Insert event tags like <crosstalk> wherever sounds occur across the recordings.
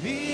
He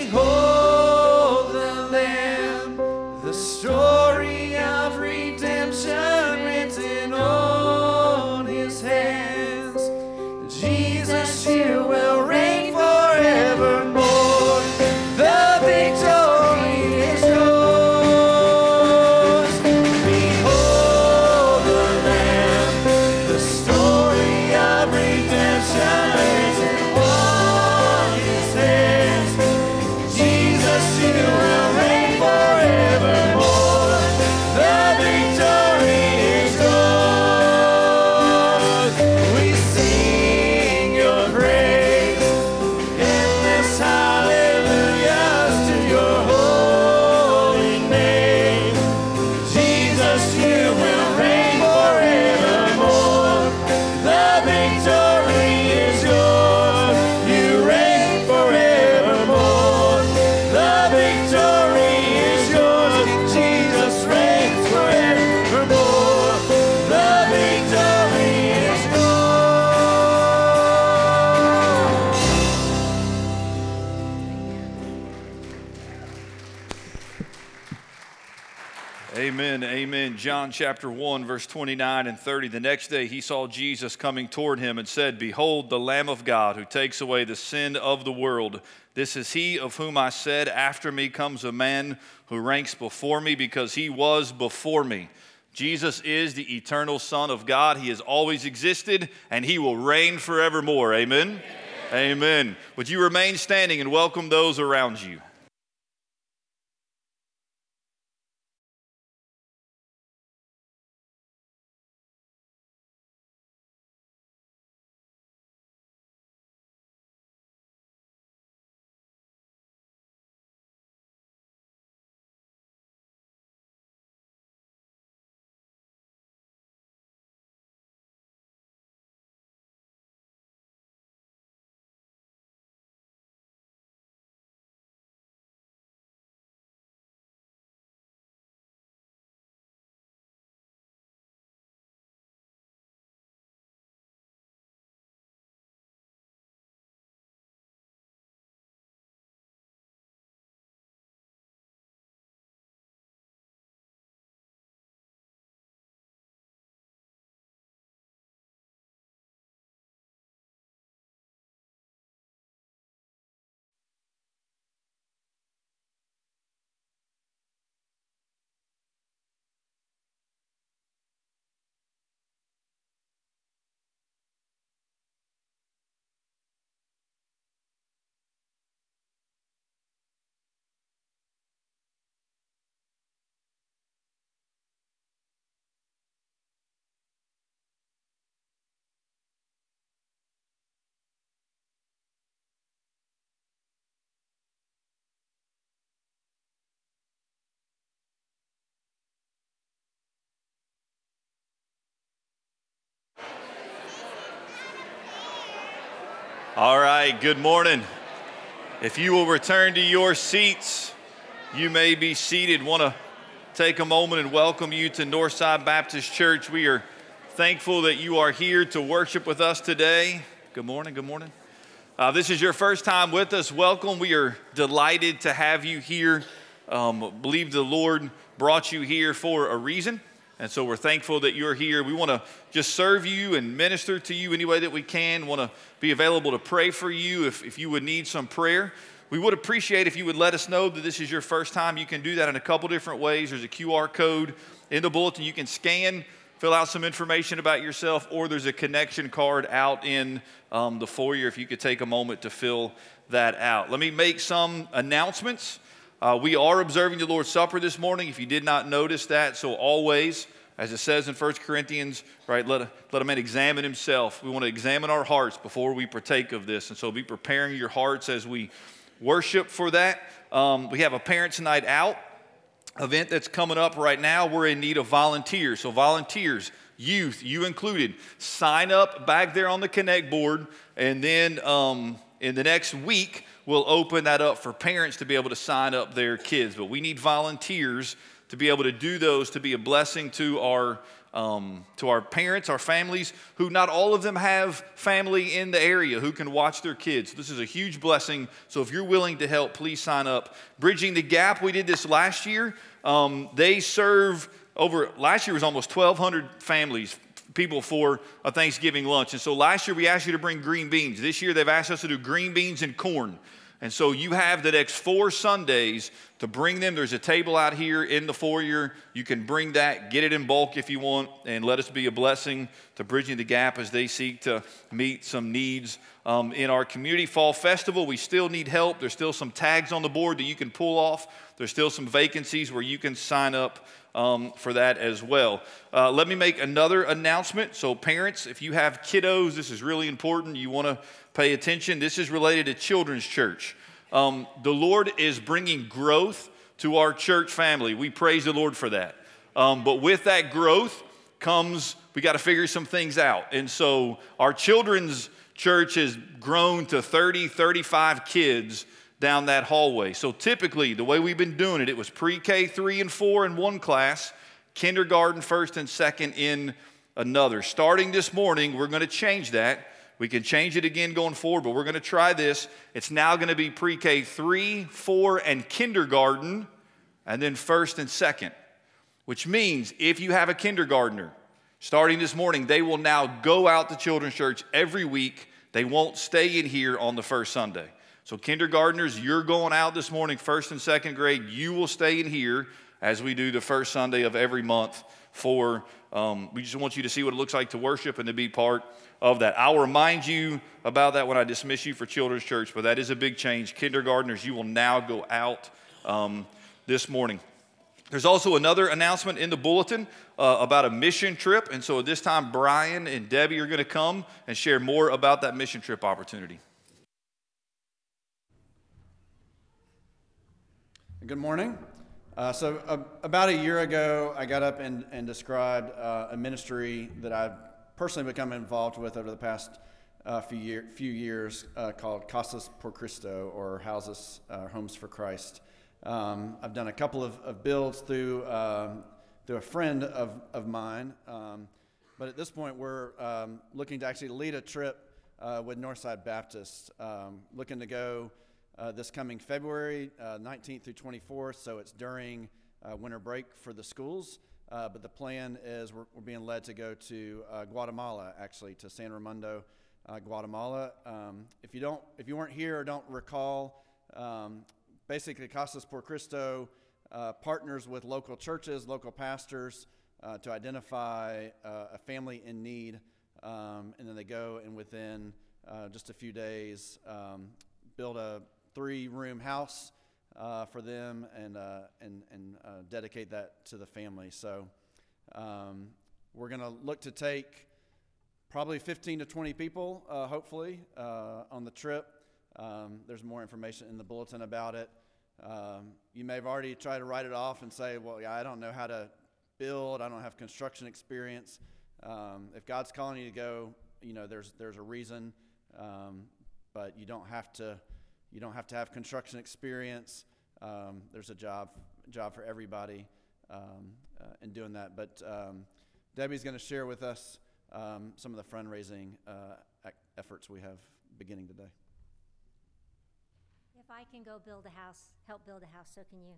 John chapter 1, verse 29 and 30. The next day he saw Jesus coming toward him and said, Behold, the Lamb of God who takes away the sin of the world. This is he of whom I said, After me comes a man who ranks before me because he was before me. Jesus is the eternal Son of God. He has always existed and he will reign forevermore. Amen. Amen. Amen. Would you remain standing and welcome those around you? All right, good morning. If you will return to your seats, you may be seated. Want to take a moment and welcome you to Northside Baptist Church. We are thankful that you are here to worship with us today. Good morning, good morning. Uh, this is your first time with us. Welcome. We are delighted to have you here. Um, believe the Lord brought you here for a reason. And so we're thankful that you're here. We want to just serve you and minister to you any way that we can. Want to be available to pray for you if, if you would need some prayer. We would appreciate if you would let us know that this is your first time. You can do that in a couple different ways. There's a QR code in the bulletin you can scan, fill out some information about yourself, or there's a connection card out in um, the foyer if you could take a moment to fill that out. Let me make some announcements. Uh, we are observing the Lord's Supper this morning, if you did not notice that. So, always, as it says in 1 Corinthians, right, let a, let a man examine himself. We want to examine our hearts before we partake of this. And so, be preparing your hearts as we worship for that. Um, we have a Parents' Night Out event that's coming up right now. We're in need of volunteers. So, volunteers, youth, you included, sign up back there on the Connect board. And then um, in the next week, we'll open that up for parents to be able to sign up their kids. But we need volunteers to be able to do those to be a blessing to our um, to our parents, our families, who not all of them have family in the area who can watch their kids. This is a huge blessing. So if you're willing to help, please sign up. Bridging the Gap, we did this last year. Um, they serve over, last year was almost 1,200 families, people for a Thanksgiving lunch. And so last year we asked you to bring green beans. This year they've asked us to do green beans and corn. And so you have the next four Sundays to bring them. There's a table out here in the foyer. You can bring that, get it in bulk if you want, and let us be a blessing to Bridging the Gap as they seek to meet some needs um, in our community. Fall Festival, we still need help. There's still some tags on the board that you can pull off. There's still some vacancies where you can sign up um, for that as well. Uh, let me make another announcement. So, parents, if you have kiddos, this is really important. You want to pay attention. This is related to children's church. Um, the Lord is bringing growth to our church family. We praise the Lord for that. Um, but with that growth comes, we got to figure some things out. And so our children's church has grown to 30, 35 kids down that hallway. So typically, the way we've been doing it, it was pre K three and four in one class, kindergarten first and second in another. Starting this morning, we're going to change that we can change it again going forward, but we're going to try this. It's now going to be pre K 3, 4, and kindergarten, and then first and second. which means if you have a kindergartner, starting this morning, they will now go out to children's church every week. They won't stay in here on the first Sunday. So, kindergartners, you're going out this morning, first and second grade. You will stay in here as we do the first Sunday of every month for, um, we just want you to see what it looks like to worship and to be part of that. I'll remind you about that when I dismiss you for children's church, but that is a big change. Kindergartners, you will now go out um, this morning. There's also another announcement in the bulletin uh, about a mission trip. And so this time, Brian and Debbie are going to come and share more about that mission trip opportunity. Good morning. Uh, so, uh, about a year ago, I got up and, and described uh, a ministry that I've personally become involved with over the past uh, few, year, few years uh, called Casas por Cristo, or Houses, uh, Homes for Christ. Um, I've done a couple of, of builds through, um, through a friend of, of mine, um, but at this point, we're um, looking to actually lead a trip with Northside Baptist, um, looking to go uh, this coming February uh, 19th through 24th. So it's during uh, winter break for the schools. Uh, but the plan is we're, we're, being led to go to uh, Guatemala, actually, to San Raimundo, uh, Guatemala. Um, if you don't, if you weren't here or don't recall, um, basically Casas por Cristo partners with local churches, local pastors to identify a family in need, um, and then they go and within just a few days um, build a three room house uh, for them and, uh, and, and uh, dedicate that to the family. So um, we're going to look to take probably 15 to 20 people, uh, hopefully, uh, on the trip. Um, there's more information in the bulletin about it. Um, you may have already tried to write it off and say, well, yeah, I don't know how to build, I don't have construction experience. Um, if God's calling you to go, you know, there's, there's a reason, um, but you don't have to you don't have to have construction experience. Um, there's a job job for everybody um, uh, in doing that. But um, Debbie's going to share with us um, some of the fundraising uh, efforts we have beginning today. If I can go build a house, help build a house, so can you.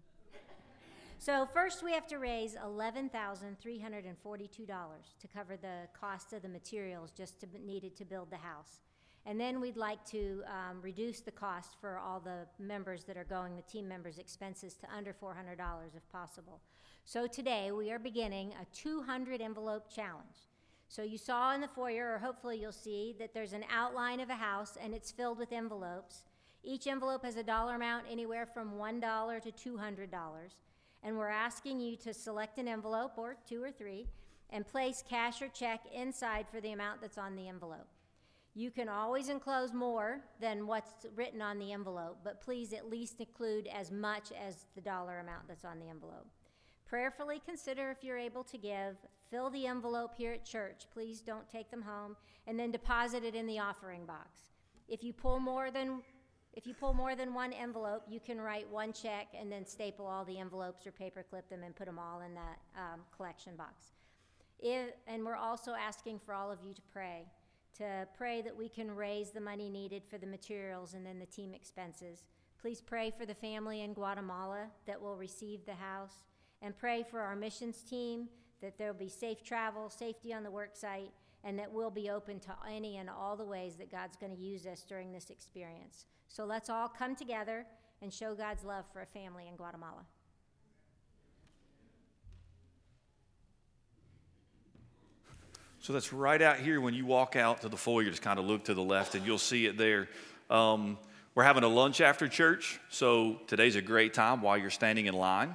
So first we have to raise $11,342 to cover the cost of the materials just to, needed to build the house. And then we'd like to um, reduce the cost for all the members that are going, the team members' expenses, to under $400 if possible. So today we are beginning a 200 envelope challenge. So you saw in the foyer, or hopefully you'll see, that there's an outline of a house and it's filled with envelopes. Each envelope has a dollar amount anywhere from $1 to $200. And we're asking you to select an envelope, or two or three, and place cash or check inside for the amount that's on the envelope. You can always enclose more than what's written on the envelope, but please at least include as much as the dollar amount that's on the envelope. Prayerfully consider if you're able to give. Fill the envelope here at church. Please don't take them home, and then deposit it in the offering box. If you pull more than if you pull more than one envelope, you can write one check and then staple all the envelopes or paperclip them and put them all in that um, collection box. If, and we're also asking for all of you to pray to pray that we can raise the money needed for the materials and then the team expenses. Please pray for the family in Guatemala that will receive the house, and pray for our missions team that there will be safe travel, safety on the work site, and that we'll be open to any and all the ways that God's going to use us during this experience. So let's all come together and show God's love for a family in Guatemala. So that's right out here when you walk out to the foyer, just kind of look to the left and you'll see it there. Um, we're having a lunch after church, so today's a great time while you're standing in line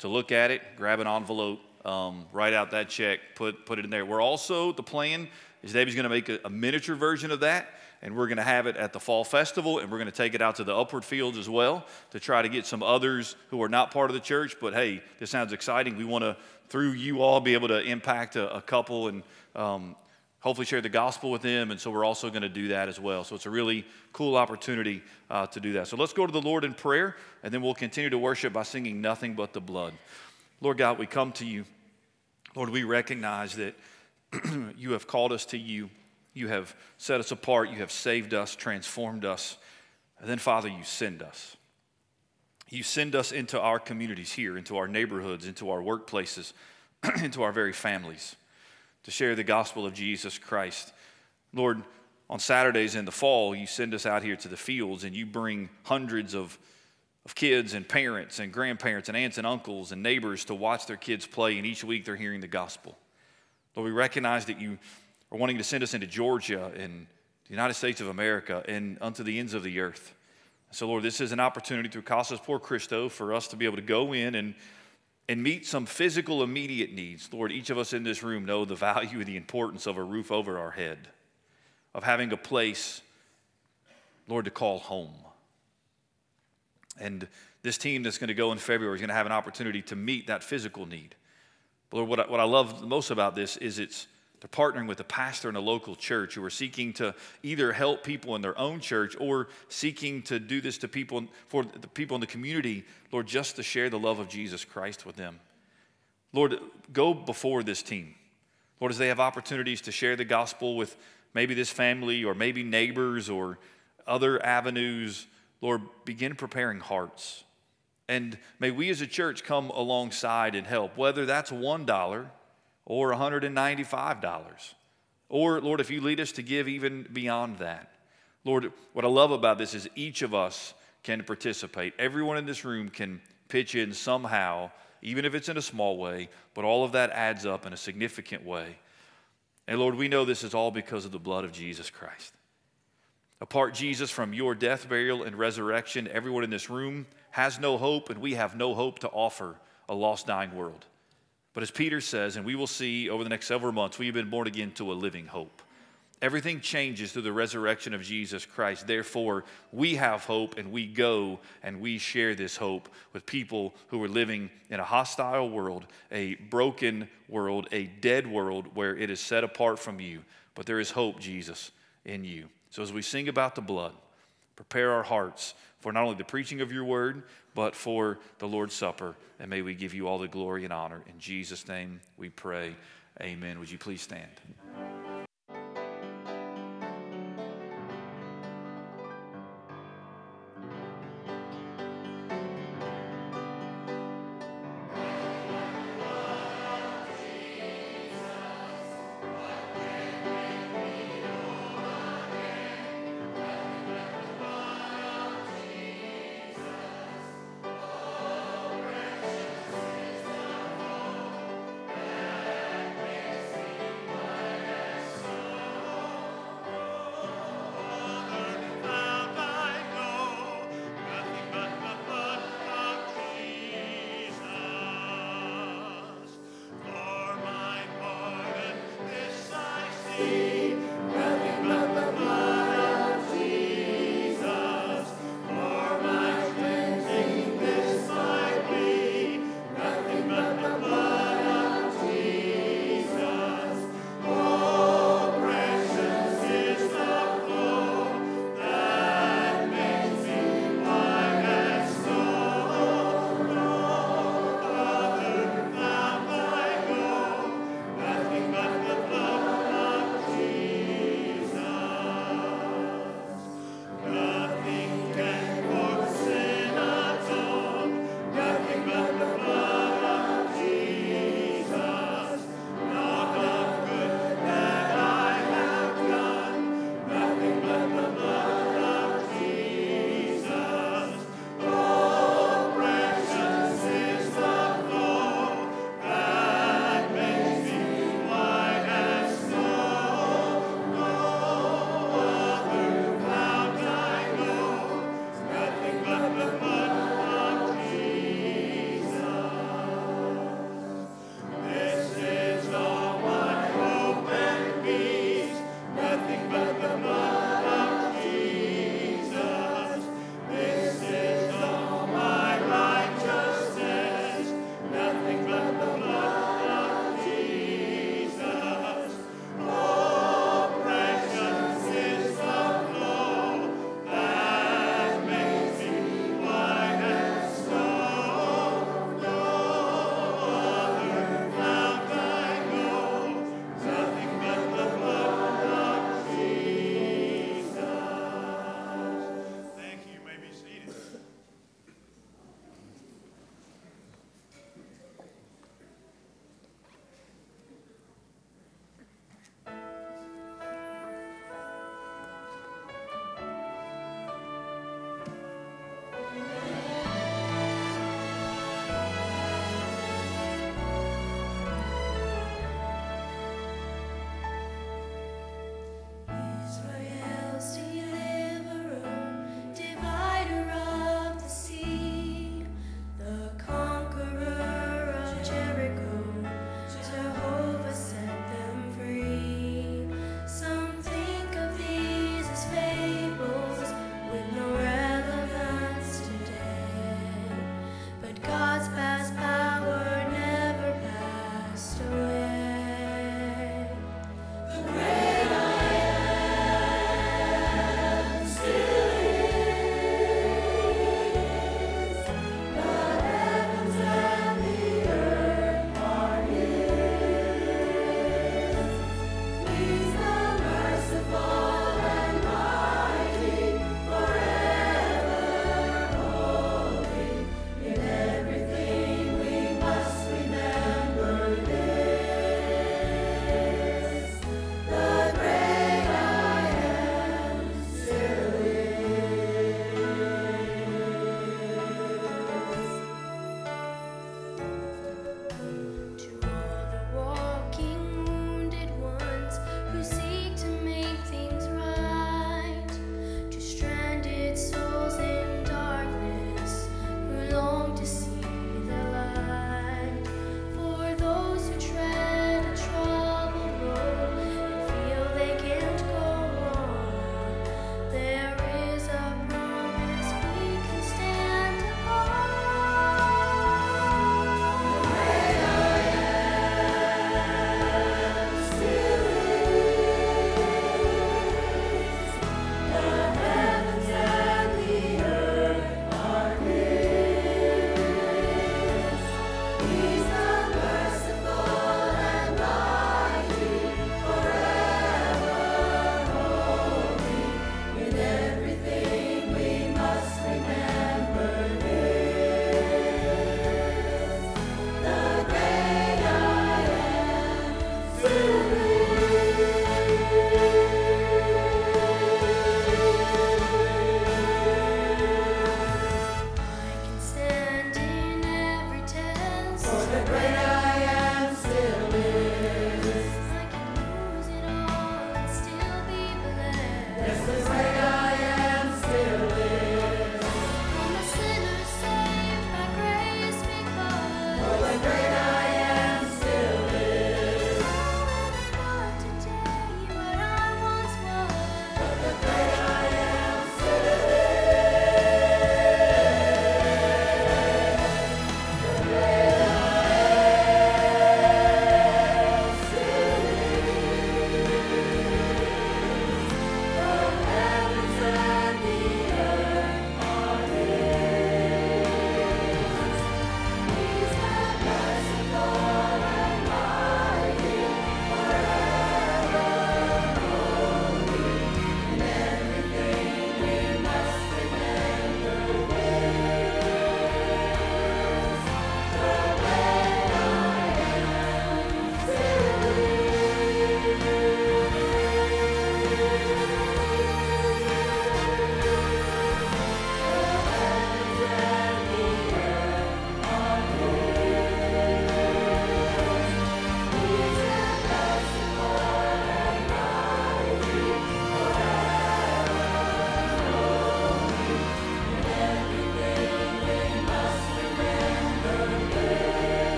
to look at it, grab an envelope, um, write out that check, put, put it in there. We're also, the plan is Debbie's going to make a, a miniature version of that and we're going to have it at the fall festival and we're going to take it out to the upward fields as well to try to get some others who are not part of the church but hey this sounds exciting we want to through you all be able to impact a, a couple and um, hopefully share the gospel with them. And so we're also going to do that as well. So it's a really cool opportunity uh, to do that. So let's go to the Lord in prayer, and then we'll continue to worship by singing Nothing But the Blood. Lord God, we come to you. Lord, we recognize that <clears throat> you have called us to you. You have set us apart. You have saved us, transformed us. And then, Father, you send us. you send us into our communities here, into our neighborhoods, into our workplaces, <clears throat> into our very families to share the gospel of Jesus Christ. Lord, on Saturdays in the fall, you send us out here to the fields and you bring hundreds of, of kids and parents and grandparents and aunts and uncles and neighbors to watch their kids play, and each week they're hearing the gospel. Lord, we recognize that you are wanting to send us into Georgia and the United States of America and unto the ends of the earth. So, Lord, this is an opportunity through Casas Por Cristo for us to be able to go in and, and meet some physical immediate needs. Lord, each of us in this room know the value and the importance of a roof over our head, of having a place, Lord, to call home. And this team that's going to go in February is going to have an opportunity to meet that physical need. But Lord, what I, what I love most about this is it's they're partnering with a pastor in a local church who are seeking to either help people in their own church or seeking to do this to people for the people in the community, Lord, just to share the love of Jesus Christ with them. Lord, go before this team. Lord, as they have opportunities to share the gospel with maybe this family or maybe neighbors or other avenues, Lord, begin preparing hearts. And may we as a church come alongside and help, whether that's $1 or $195. Or, Lord, if you lead us to give even beyond that. Lord, what I love about this is each of us can participate. Everyone in this room can pitch in somehow, even if it's in a small way, but all of that adds up in a significant way. And Lord, we know this is all because of the blood of Jesus Christ. Apart, Jesus, from your death, burial, and resurrection, everyone in this room has no hope, and we have no hope to offer a lost, dying world. But as Peter says, and we will see over the next several months, we have been born again to a living hope. Everything changes through the resurrection of Jesus Christ. Therefore, we have hope and we go and we share this hope with people who are living in a hostile world, a broken world, a dead world where it is set apart from you. But there is hope, Jesus, in you. So as we sing about the blood, prepare our hearts for not only the preaching of your word, but for the Lord's Supper. And may we give you all the glory and honor. In Jesus' name we pray. Amen. Would you please stand?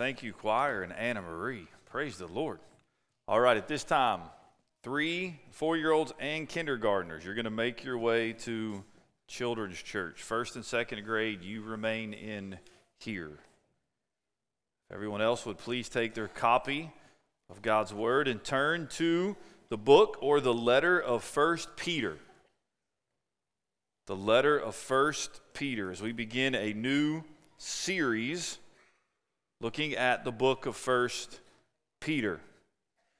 Thank you, choir and Anna Marie. Praise the Lord. All right, at this time, three, four year olds, and kindergartners, you're going to make your way to Children's Church. First and second grade, you remain in here. Everyone else would please take their copy of God's Word and turn to the book or the letter of First Peter. The letter of First Peter as we begin a new series looking at the book of First Peter.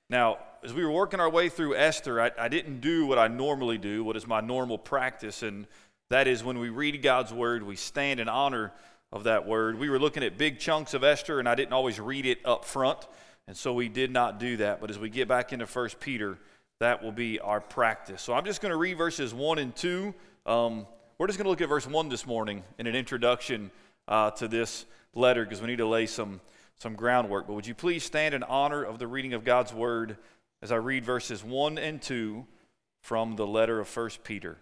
Now, as we were working our way through Esther, I, I, didn't do what I normally do, what is my normal practice, and that is when we read God's word, we stand in honor of that word. We were looking at big chunks of Esther, and I didn't always read it up front, and so we did not do that. But as we get back into First Peter, that will be our practice. So I'm just going to read verses 1 and 2. Um, we're just going to look at verse 1 this morning in an introduction uh, to this letter because we need to lay some, some groundwork. But would you please stand in honor of the reading of God's word as I read verses 1 and 2 from the letter of First Peter?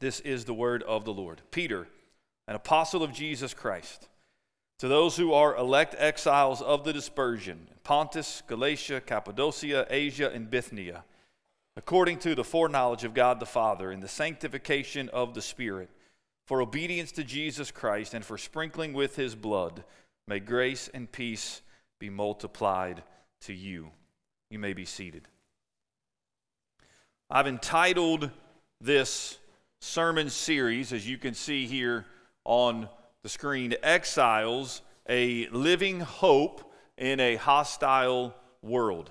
This is the word of the Lord. Peter an apostle of Jesus Christ, to those who are elect exiles of the dispersion, in Pontus, Galatia, Cappadocia, Asia, and Bithynia, according to the foreknowledge of God the Father, in the sanctification of the Spirit, for obedience to Jesus Christ, and for sprinkling with his blood, may grace and peace be multiplied to you. You may be seated. I've entitled this sermon series, as you can see here on the screen Exiles, a living hope in a hostile world.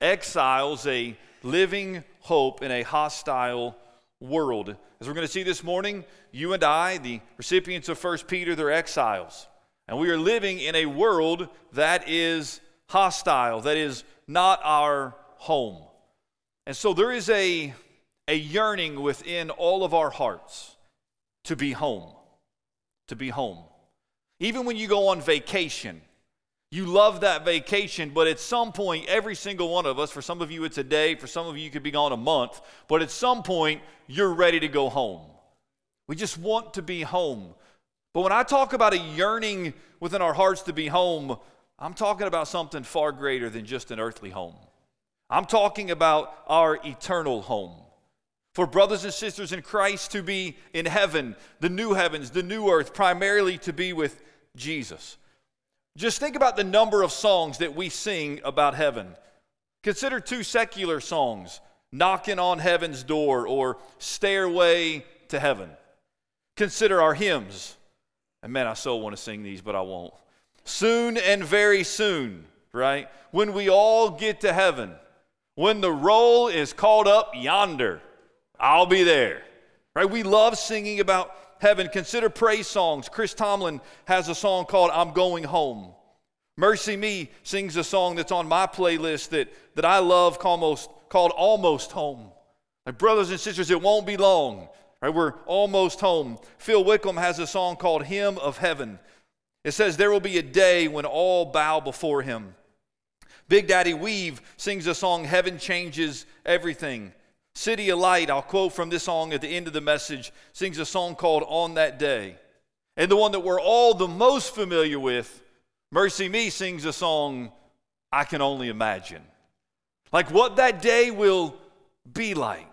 Exiles, a living hope in a hostile world. As we're going to see this morning, you and I, the recipients of 1 Peter, they're exiles. And we are living in a world that is hostile, that is not our home. And so there is a, a yearning within all of our hearts to be home to be home. Even when you go on vacation, you love that vacation, but at some point, every single one of us, for some of you it's a day, for some of you, you could be gone a month, but at some point, you're ready to go home. We just want to be home. But when I talk about a yearning within our hearts to be home, I'm talking about something far greater than just an earthly home. I'm talking about our eternal home for brothers and sisters in Christ to be in heaven, the new heavens, the new earth, primarily to be with Jesus. Just think about the number of songs that we sing about heaven. Consider two secular songs Knocking on Heaven's Door or Stairway to Heaven. Consider our hymns. And man, I so want to sing these, but I won't. Soon and very soon, right? When we all get to heaven, when the roll is called up yonder I'll be there. Right? We love singing about heaven. Consider praise songs. Chris Tomlin has a song called I'm Going Home. Mercy Me sings a song that's on my playlist that, that I love almost, called Almost Home. My brothers and sisters, it won't be long. Right? We're almost home. Phil Wickham has a song called Hymn of Heaven. It says, There will be a day when all bow before him. Big Daddy Weave sings a song, Heaven Changes Everything. CityAlight, I'll quote from this song at the end of the message, sings a song called On That Day. And the one that we're all the most familiar with, Mercy Me, sings a song, I Can Only Imagine. Like what that day will be like.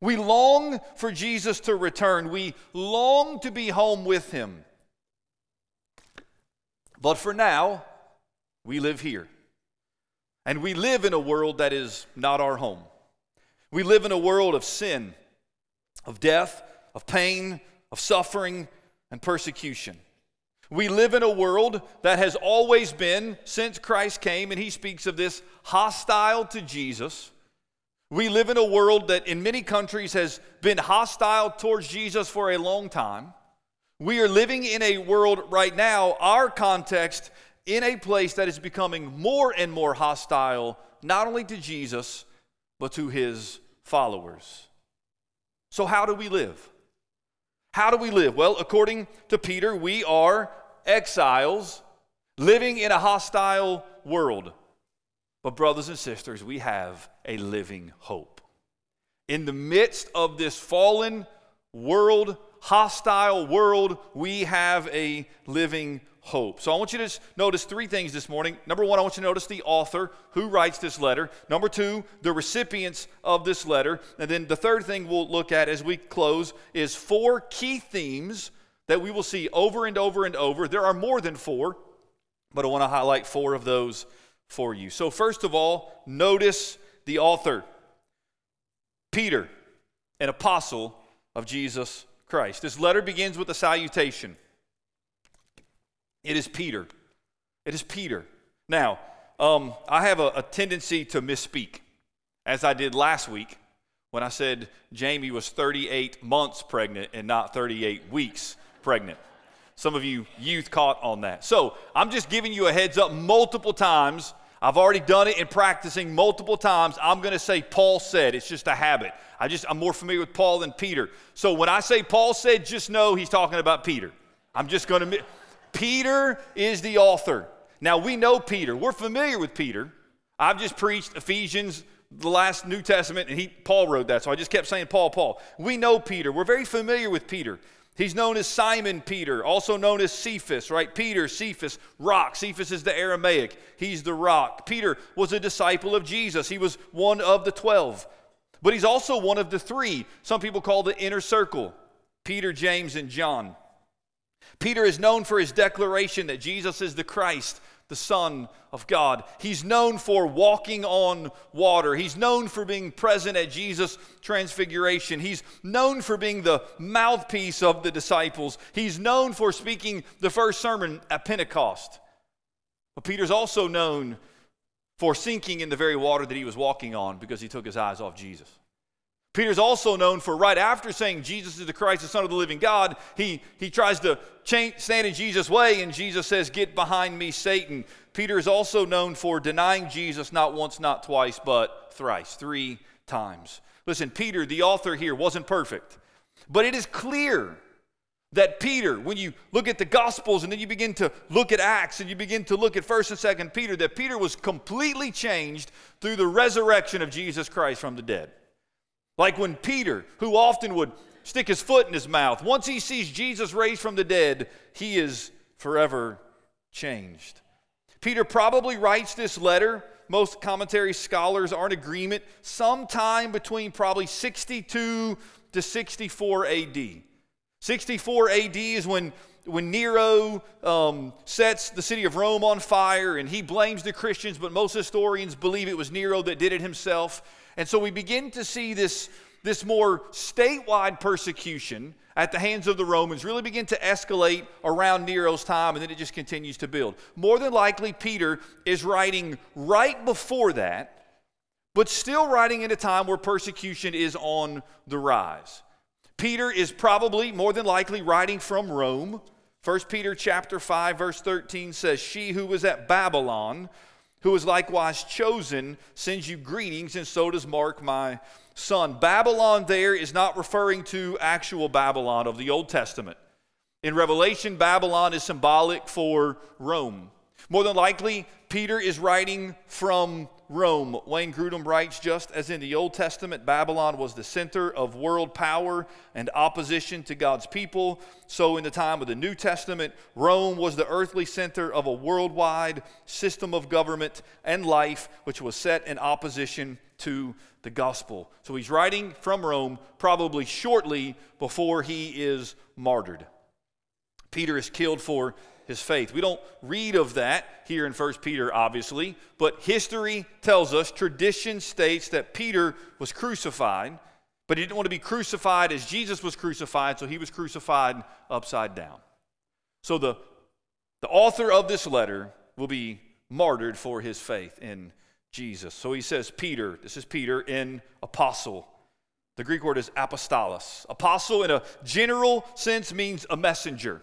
We long for Jesus to return. We long to be home with him. But for now, we live here. And we live in a world that is not our home. We live in a world of sin, of death, of pain, of suffering, and persecution. We live in a world that has always been, since Christ came, and he speaks of this, hostile to Jesus. We live in a world that in many countries has been hostile towards Jesus for a long time. We are living in a world right now, our context, in a place that is becoming more and more hostile, not only to Jesus, but to his followers. So, how do we live? How do we live? Well, according to Peter, we are exiles living in a hostile world. But, brothers and sisters, we have a living hope. In the midst of this fallen world, hostile world, we have a living hope. So I want you to notice three things this morning. Number one, I want you to notice the author who writes this letter. Number two, the recipients of this letter. And then the third thing we'll look at as we close is four key themes that we will see over and over and over. There are more than four, but I want to highlight four of those for you. So, first of all, notice the author Peter, an apostle of Jesus Christ. This letter begins with a salutation. It is Peter. It is Peter. Now, um, I have a, a tendency to misspeak, as I did last week when I said Jamie was 38 months pregnant and not 38 weeks pregnant. Some of you youth caught on that. So I'm just giving you a heads up multiple times. I've already done it in practicing multiple times. I'm going to say Paul said. It's just a habit. I just I'm more familiar with Paul than Peter. So when I say Paul said, just know he's talking about Peter. I'm just going to Peter is the author. Now we know Peter. We're familiar with Peter. I've just preached Ephesians, the last New Testament, and he Paul wrote that. So I just kept saying Paul, Paul. We know Peter. We're very familiar with Peter. He's known as Simon Peter, also known as Cephas, right? Peter, Cephas, rock. Cephas is the Aramaic. He's the rock. Peter was a disciple of Jesus. He was one of the 12. But he's also one of the three, some people call the inner circle Peter, James, and John. Peter is known for his declaration that Jesus is the Christ, the Son of God. He's known for walking on water. He's known for being present at Jesus' transfiguration. He's known for being the mouthpiece of the disciples. He's known for speaking the first sermon at Pentecost. But Peter's also known for sinking in the very water that he was walking on because he took his eyes off Jesus. Peter's also known for right after saying Jesus is the Christ, the Son of the living God, he, he tries to change, stand in Jesus' way, and Jesus says, Get behind me, Satan. Peter is also known for denying Jesus not once, not twice, but thrice, three times. Listen, Peter, the author here, wasn't perfect, but it is clear that Peter, when you look at the Gospels and then you begin to look at Acts and you begin to look at 1st and 2nd Peter, that Peter was completely changed through the resurrection of Jesus Christ from the dead. Like when Peter, who often would stick his foot in his mouth, once he sees Jesus raised from the dead, he is forever changed. Peter probably writes this letter. Most commentary scholars are in agreement sometime between probably 62 to 64 AD. 64 AD is when, when Nero um, sets the city of Rome on fire and he blames the Christians, but most historians believe it was Nero that did it himself. And so we begin to see this, this more statewide persecution at the hands of the Romans really begin to escalate around Nero's time, and then it just continues to build. More than likely, Peter is writing right before that, but still writing at a time where persecution is on the rise. Peter is probably more than likely writing from Rome. 1 Peter chapter 5 verse 13 says she who was at Babylon who is likewise chosen, sends you greetings, and so does Mark, my son. Babylon there is not referring to actual Babylon of the Old Testament. In Revelation, Babylon is symbolic for Rome. More than likely, Peter is writing from Rome. Wayne Grudem writes just as in the Old Testament, Babylon was the center of world power and opposition to God's people. So, in the time of the New Testament, Rome was the earthly center of a worldwide system of government and life, which was set in opposition to the gospel. So, he's writing from Rome probably shortly before he is martyred. Peter is killed for his faith. We don't read of that here in 1 Peter, obviously, but history tells us, tradition states that Peter was crucified, but he didn't want to be crucified as Jesus was crucified, so he was crucified upside down. So the, the author of this letter will be martyred for his faith in Jesus. So he says, Peter, this is Peter, in apostle. The Greek word is apostolos. Apostle, in a general sense, means a messenger.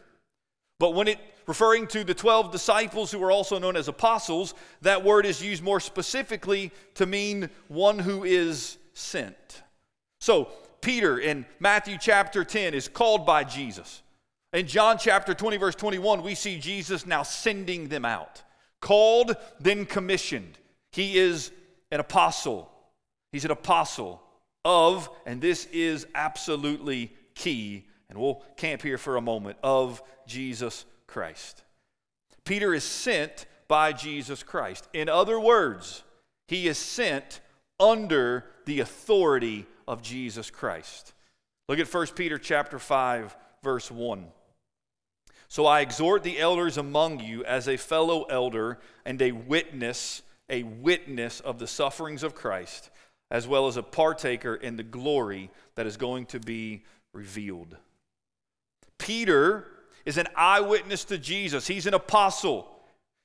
But when it referring to the 12 disciples who are also known as apostles, that word is used more specifically to mean one who is sent. So, Peter in Matthew chapter 10 is called by Jesus. In John chapter 20, verse 21, we see Jesus now sending them out. Called, then commissioned. He is an apostle. He's an apostle of, and this is absolutely key, and we'll camp here for a moment, of Jesus Christ. Peter is sent by Jesus Christ. In other words, he is sent under the authority of Jesus Christ. Look at 1 Peter chapter 5 verse 1. So I exhort the elders among you as a fellow elder and a witness, a witness of the sufferings of Christ, as well as a partaker in the glory that is going to be revealed. Peter is an eyewitness to Jesus. He's an apostle.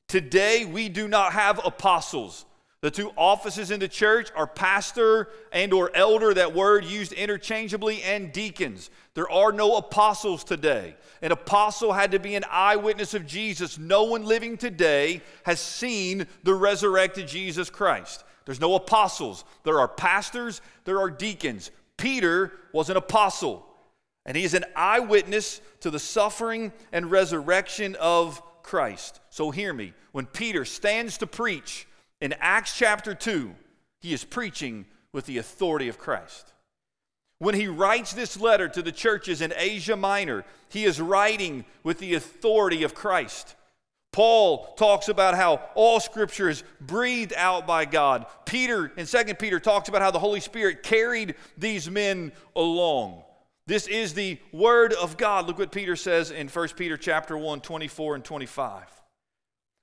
Today we do not have apostles. The two offices in the church are pastor and or elder, that word used interchangeably, and deacons. There are no apostles today. An apostle had to be an eyewitness of Jesus. No one living today has seen the resurrected Jesus Christ. There's no apostles. There are pastors, there are deacons. Peter was an apostle, and he is an eyewitness to the suffering and resurrection of Christ. So hear me. When Peter stands to preach, in Acts chapter 2, he is preaching with the authority of Christ. When he writes this letter to the churches in Asia Minor, he is writing with the authority of Christ. Paul talks about how all scripture is breathed out by God. Peter in 2 Peter talks about how the Holy Spirit carried these men along. This is the word of God. Look what Peter says in 1 Peter chapter 1, 24 and 25.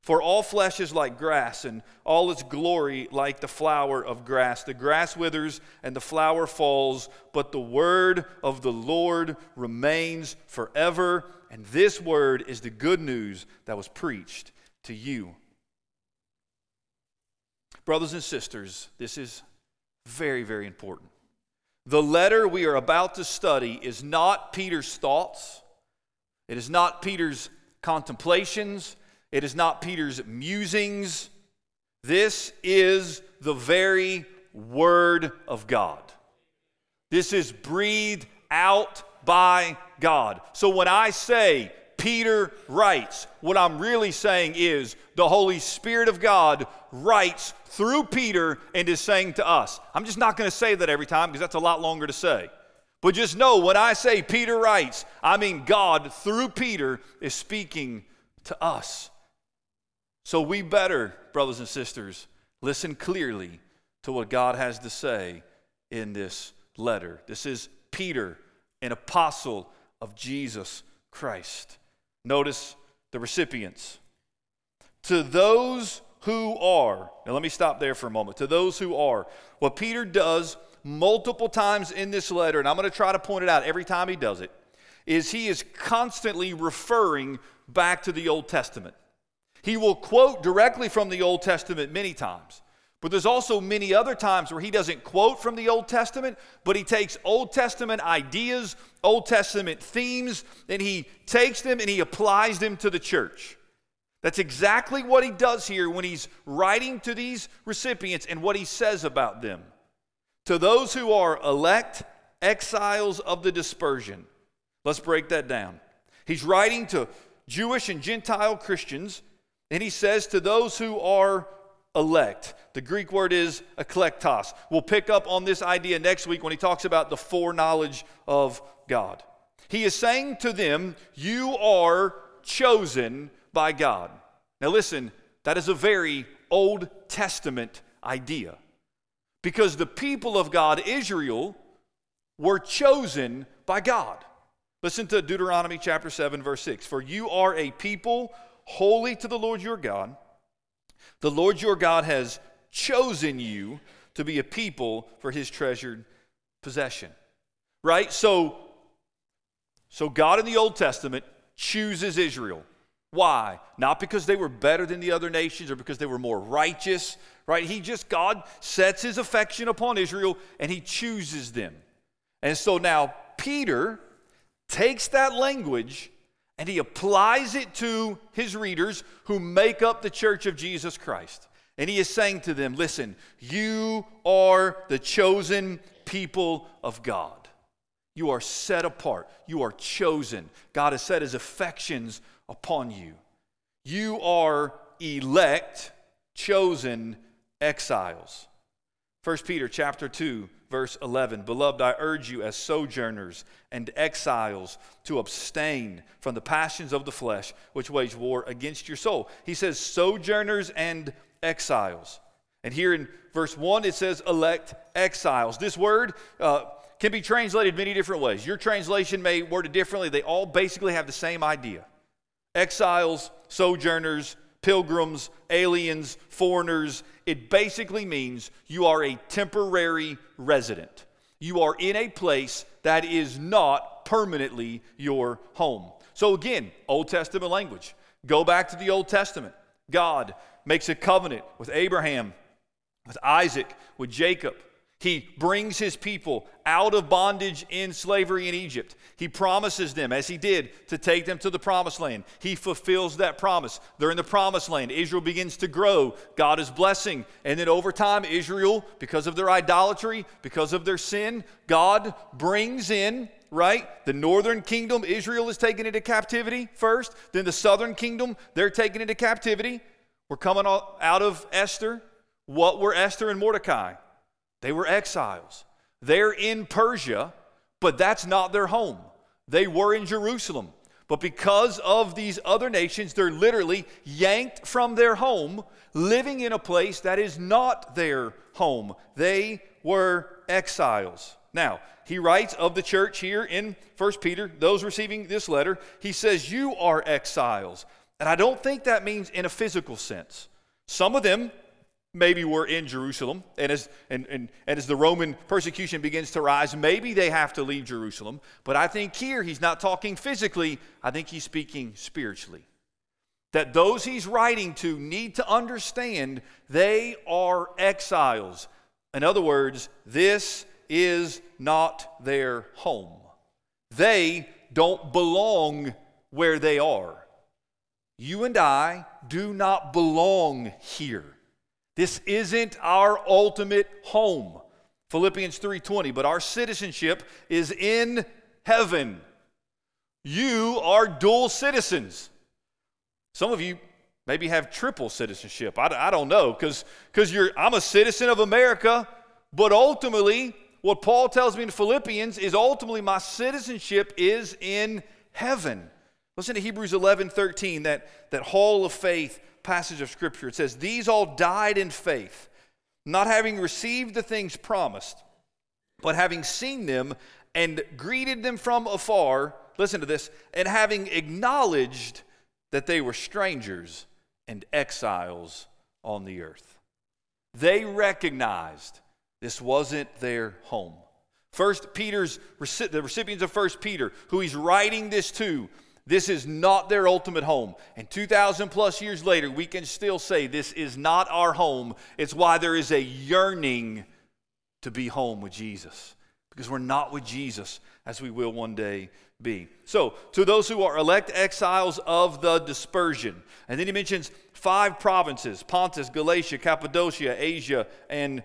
For all flesh is like grass, and all its glory like the flower of grass. The grass withers and the flower falls, but the word of the Lord remains forever. And this word is the good news that was preached to you. Brothers and sisters, this is very, very important. The letter we are about to study is not Peter's thoughts, it is not Peter's contemplations. It is not Peter's musings. This is the very Word of God. This is breathed out by God. So when I say Peter writes, what I'm really saying is the Holy Spirit of God writes through Peter and is saying to us. I'm just not going to say that every time because that's a lot longer to say. But just know when I say Peter writes, I mean God through Peter is speaking to us. So we better, brothers and sisters, listen clearly to what God has to say in this letter. This is Peter, an apostle of Jesus Christ. Notice the recipients. To those who are, now let me stop there for a moment. To those who are, what Peter does multiple times in this letter, and I'm going to try to point it out every time he does it, is he is constantly referring back to the Old Testament. He will quote directly from the Old Testament many times. But there's also many other times where he doesn't quote from the Old Testament, but he takes Old Testament ideas, Old Testament themes, and he takes them and he applies them to the church. That's exactly what he does here when he's writing to these recipients and what he says about them. To those who are elect, exiles of the dispersion. Let's break that down. He's writing to Jewish and Gentile Christians and he says to those who are elect, the Greek word is eklektos. We'll pick up on this idea next week when he talks about the foreknowledge of God. He is saying to them, You are chosen by God. Now, listen, that is a very Old Testament idea because the people of God, Israel, were chosen by God. Listen to Deuteronomy chapter 7, verse 6. For you are a people holy to the Lord your God. The Lord your God has chosen you to be a people for his treasured possession. Right? So so God in the Old Testament chooses Israel. Why? Not because they were better than the other nations or because they were more righteous, right? He just God sets his affection upon Israel and he chooses them. And so now Peter takes that language and he applies it to his readers who make up the church of Jesus Christ. And he is saying to them, Listen, you are the chosen people of God. You are set apart. You are chosen. God has set his affections upon you. You are elect, chosen exiles. 1 Peter chapter 2 verse 11 Beloved, I urge you as sojourners and exiles to abstain from the passions of the flesh, which wage war against your soul. He says sojourners and exiles. And here in verse 1, it says elect exiles. This word uh, can be translated many different ways. Your translation may word it differently. They all basically have the same idea exiles, sojourners, pilgrims, aliens, foreigners. It basically means you are a temporary resident. You are in a place that is not permanently your home. So, again, Old Testament language. Go back to the Old Testament. God makes a covenant with Abraham, with Isaac, with Jacob. He brings his people out of bondage in slavery in Egypt. He promises them, as he did, to take them to the promised land. He fulfills that promise. They're in the promised land. Israel begins to grow. God is blessing. And then over time, Israel, because of their idolatry, because of their sin, God brings in, right? The northern kingdom, Israel is taken into captivity first. Then the southern kingdom, they're taken into captivity. We're coming out of Esther. What were Esther and Mordecai? They were exiles. They're in Persia, but that's not their home. They were in Jerusalem. But because of these other nations, they're literally yanked from their home, living in a place that is not their home. They were exiles. Now, he writes of the church here in 1 Peter, those receiving this letter, he says, You are exiles. And I don't think that means in a physical sense. Some of them maybe were in Jerusalem, and as, and, and, and as the Roman persecution begins to rise, maybe they have to leave Jerusalem. But I think here he's not talking physically, I think he's speaking spiritually. That those he's writing to need to understand they are exiles. In other words, this is not their home. They don't belong where they are. You and I do not belong here. This isn't our ultimate home. Philippians 3:20, but our citizenship is in heaven. You are dual citizens. Some of you maybe have triple citizenship. I, I don't know because you're I'm a citizen of America, but ultimately what Paul tells me in Philippians is ultimately my citizenship is in heaven. Listen to Hebrews 11, 13, that, that hall of faith passage of Scripture. It says, These all died in faith, not having received the things promised, but having seen them and greeted them from afar. Listen to this, and having acknowledged that they were strangers and exiles on the earth. They recognized this wasn't their home. First Peter's the recipients of First Peter, who he's writing this to, this is not their ultimate home. And 2,000 plus years later, we can still say this is not our home. It's why there is a yearning to be home with Jesus. Because we're not with Jesus as we will one day be. So, to those who are elect exiles of the dispersion. And then he mentions five provinces Pontus, Galatia, Cappadocia, Asia, and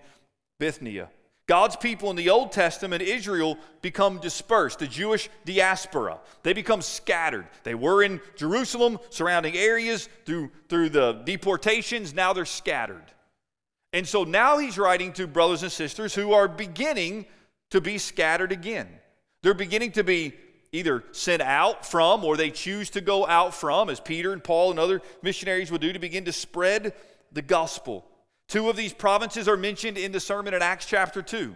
Bithynia. God's people in the Old Testament, Israel, become dispersed, the Jewish diaspora. They become scattered. They were in Jerusalem, surrounding areas through, through the deportations. Now they're scattered. And so now he's writing to brothers and sisters who are beginning to be scattered again. They're beginning to be either sent out from or they choose to go out from, as Peter and Paul and other missionaries would do, to begin to spread the gospel. Two of these provinces are mentioned in the sermon in Acts chapter 2,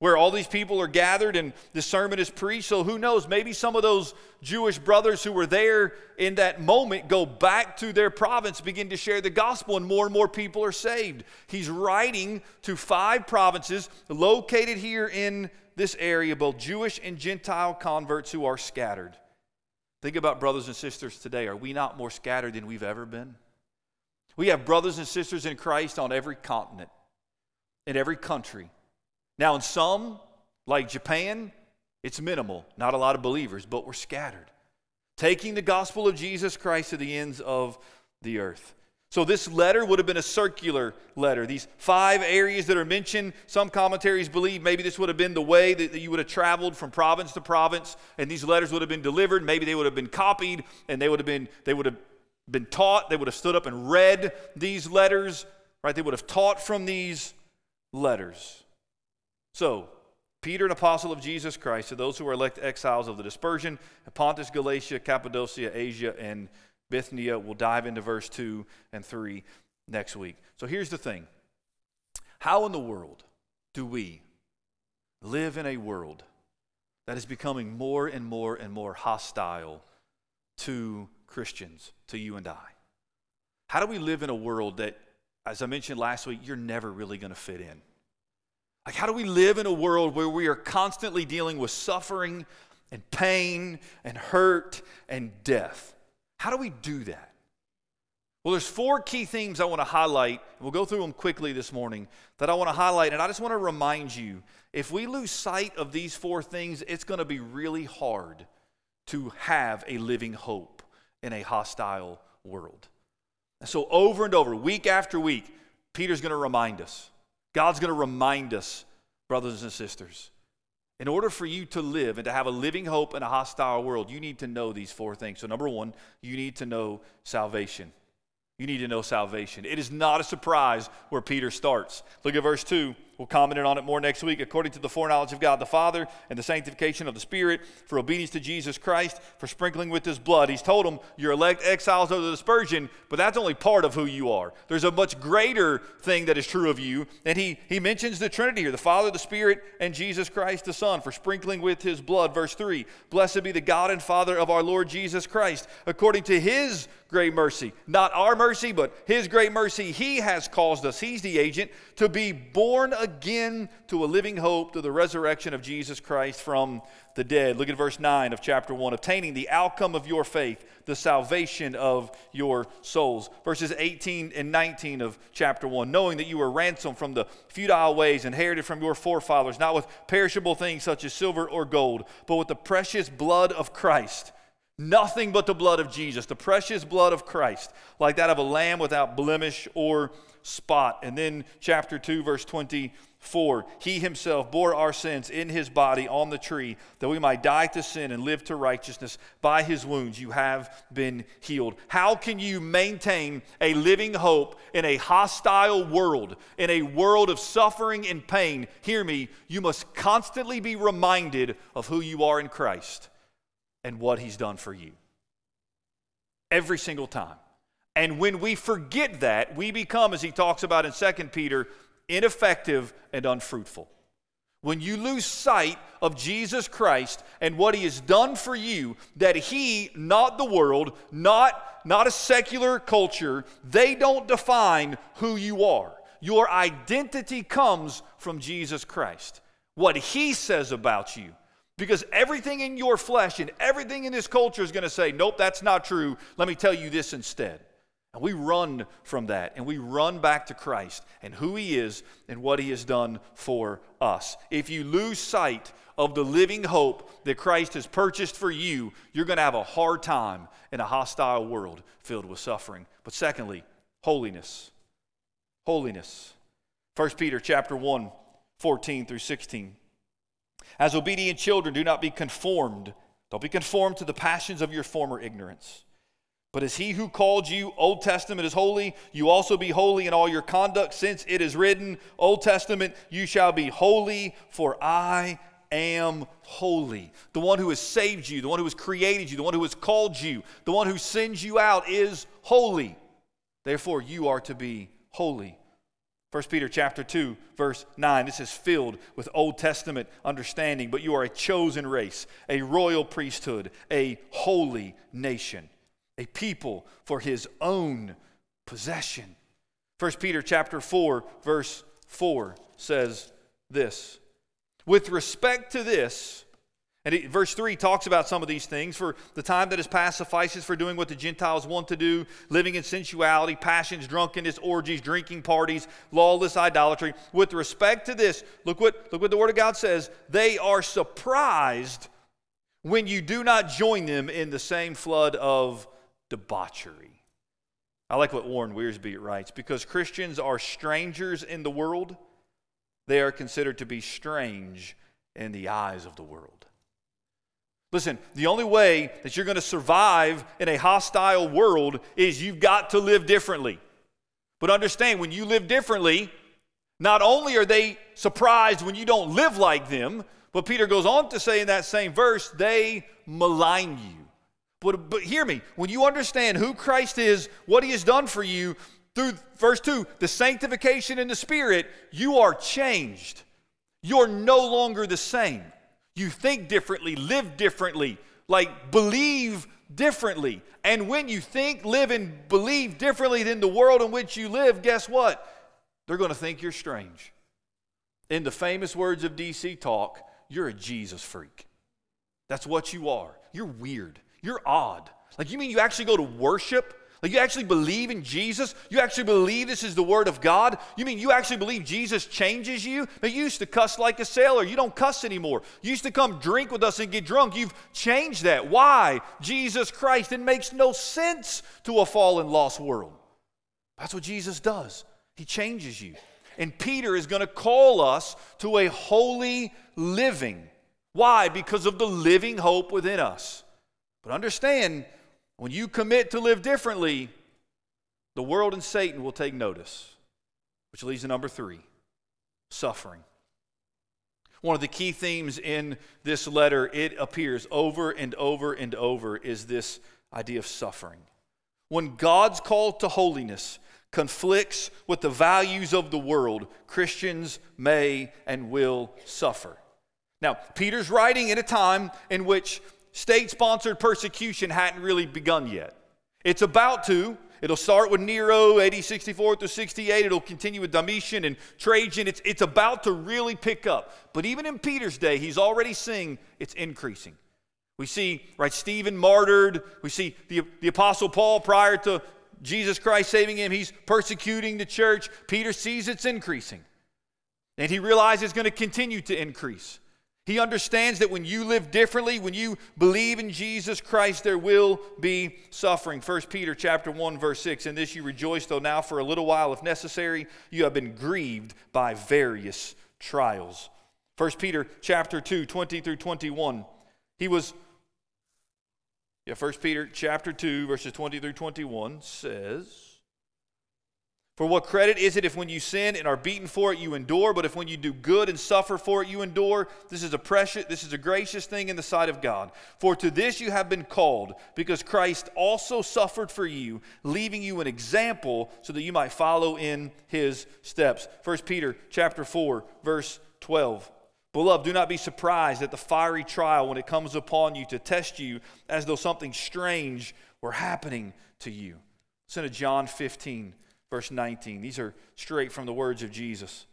where all these people are gathered and the sermon is preached. So who knows? Maybe some of those Jewish brothers who were there in that moment go back to their province, begin to share the gospel, and more and more people are saved. He's writing to five provinces located here in this area, both Jewish and Gentile converts who are scattered. Think about brothers and sisters today. Are we not more scattered than we've ever been? We have brothers and sisters in Christ on every continent, in every country. Now, in some, like Japan, it's minimal, not a lot of believers, but we're scattered, taking the gospel of Jesus Christ to the ends of the earth. So, this letter would have been a circular letter. These five areas that are mentioned, some commentaries believe maybe this would have been the way that you would have traveled from province to province, and these letters would have been delivered. Maybe they would have been copied, and they would have been, they would have been taught, they would have stood up and read these letters, right? They would have taught from these letters. So, Peter, an apostle of Jesus Christ, to those who are elect exiles of the dispersion, Pontus, Galatia, Cappadocia, Asia, and Bithynia. We'll dive into verse 2 and 3 next week. So here's the thing How in the world do we live in a world that is becoming more and more and more hostile to Christians, to you and I? How do we live in a world that, as I mentioned last week, you're never really going to fit in? Like, how do we live in a world where we are constantly dealing with suffering and pain and hurt and death? How do we do that? Well, there's four key themes I want to highlight. We'll go through them quickly this morning that I want to highlight. And I just want to remind you if we lose sight of these four things, it's going to be really hard to have a living hope in a hostile world. And so, over and over, week after week, Peter's going to remind us. God's going to remind us, brothers and sisters, in order for you to live and to have a living hope in a hostile world, you need to know these four things. So, number one, you need to know salvation. You need to know salvation. It is not a surprise where Peter starts. Look at verse 2. We'll comment on it more next week. According to the foreknowledge of God the Father and the sanctification of the Spirit, for obedience to Jesus Christ, for sprinkling with his blood. He's told them, You're elect exiles of the dispersion, but that's only part of who you are. There's a much greater thing that is true of you. And he, he mentions the Trinity here the Father, the Spirit, and Jesus Christ the Son, for sprinkling with his blood. Verse 3 Blessed be the God and Father of our Lord Jesus Christ, according to his great mercy. Not our mercy, but his great mercy. He has caused us, he's the agent, to be born again to a living hope to the resurrection of Jesus Christ from the dead. Look at verse 9 of chapter 1 obtaining the outcome of your faith, the salvation of your souls. Verses 18 and 19 of chapter 1 knowing that you were ransomed from the futile ways inherited from your forefathers, not with perishable things such as silver or gold, but with the precious blood of Christ. Nothing but the blood of Jesus, the precious blood of Christ, like that of a lamb without blemish or spot. And then chapter 2, verse 24 He himself bore our sins in his body on the tree, that we might die to sin and live to righteousness. By his wounds you have been healed. How can you maintain a living hope in a hostile world, in a world of suffering and pain? Hear me, you must constantly be reminded of who you are in Christ and what he's done for you. Every single time. And when we forget that, we become, as he talks about in 2 Peter, ineffective and unfruitful. When you lose sight of Jesus Christ and what he has done for you, that he, not the world, not, not a secular culture, they don't define who you are. Your identity comes from Jesus Christ. What he says about you. Because everything in your flesh and everything in this culture is going to say, nope, that's not true. Let me tell you this instead. And we run from that and we run back to Christ and who He is and what He has done for us. If you lose sight of the living hope that Christ has purchased for you, you're going to have a hard time in a hostile world filled with suffering. But secondly, holiness. Holiness. 1 Peter chapter 1, 14 through 16. As obedient children, do not be conformed. Don't be conformed to the passions of your former ignorance but as he who called you, Old Testament, is holy, you also be holy in all your conduct, since it is written, Old Testament, you shall be holy, for I am holy. The one who has saved you, the one who has created you, the one who has called you, the one who sends you out is holy. Therefore, you are to be holy. 1 Peter chapter 2 verse 9 this is filled with Old Testament understanding but you are a chosen race a royal priesthood a holy nation a people for his own possession. 1 Peter chapter 4 verse 4 says this. With respect to this, and it, verse 3 talks about some of these things. For the time that is past suffices for doing what the Gentiles want to do, living in sensuality, passions, drunkenness, orgies, drinking parties, lawless idolatry. With respect to this, look what, look what the Word of God says. They are surprised when you do not join them in the same flood of debauchery. I like what Warren Wiersbe writes because Christians are strangers in the world, they are considered to be strange in the eyes of the world. Listen, the only way that you're going to survive in a hostile world is you've got to live differently. But understand, when you live differently, not only are they surprised when you don't live like them, But Peter goes on to say in that same verse, they malign you. But, but hear me, when you understand who Christ is, what he has done for you, through verse 2, the sanctification in the Spirit, you are changed. You're no longer the same. You think differently, live differently, like believe differently. And when you think, live, and believe differently than the world in which you live, guess what? They're going to think you're strange. In the famous words of DC Talk, you're a Jesus freak. That's what you are. You're weird. You're odd. Like, you mean you actually go to worship? Like, you actually believe in Jesus? You actually believe this is the Word of God? You mean you actually believe Jesus changes you? But you used to cuss like a sailor. You don't cuss anymore. You used to come drink with us and get drunk. You've changed that. Why? Jesus Christ. It makes no sense to a fallen, lost world. That's what Jesus does. He changes you. And Peter is going to call us to a holy living. Why? Because of the living hope within us. But understand, when you commit to live differently, the world and Satan will take notice. Which leads to number three suffering. One of the key themes in this letter, it appears over and over and over, is this idea of suffering. When God's call to holiness conflicts with the values of the world, Christians may and will suffer. Now, Peter's writing in a time in which state sponsored persecution hadn't really begun yet. It's about to. It'll start with Nero, AD 64 through 68. It'll continue with Domitian and Trajan. It's, it's about to really pick up. But even in Peter's day, he's already seeing it's increasing. We see, right, Stephen martyred. We see the, the Apostle Paul prior to Jesus Christ saving him, he's persecuting the church. Peter sees it's increasing. And he realizes it's going to continue to increase. He understands that when you live differently, when you believe in Jesus Christ, there will be suffering. 1 Peter chapter 1, verse 6. In this you rejoice, though now for a little while, if necessary, you have been grieved by various trials. 1 Peter chapter 2, 20 through 21. He was yeah, 1 Peter chapter 2, verses 20 through 21 says. For what credit is it if when you sin and are beaten for it you endure, but if when you do good and suffer for it you endure, this is a precious this is a gracious thing in the sight of God. For to this you have been called, because Christ also suffered for you, leaving you an example so that you might follow in his steps. 1 Peter chapter 4 verse 12. Beloved, do not be surprised at the fiery trial when it comes upon you to test you as though something strange were happening to you. Listen to John 15 verse 19. These are straight from the words of Jesus.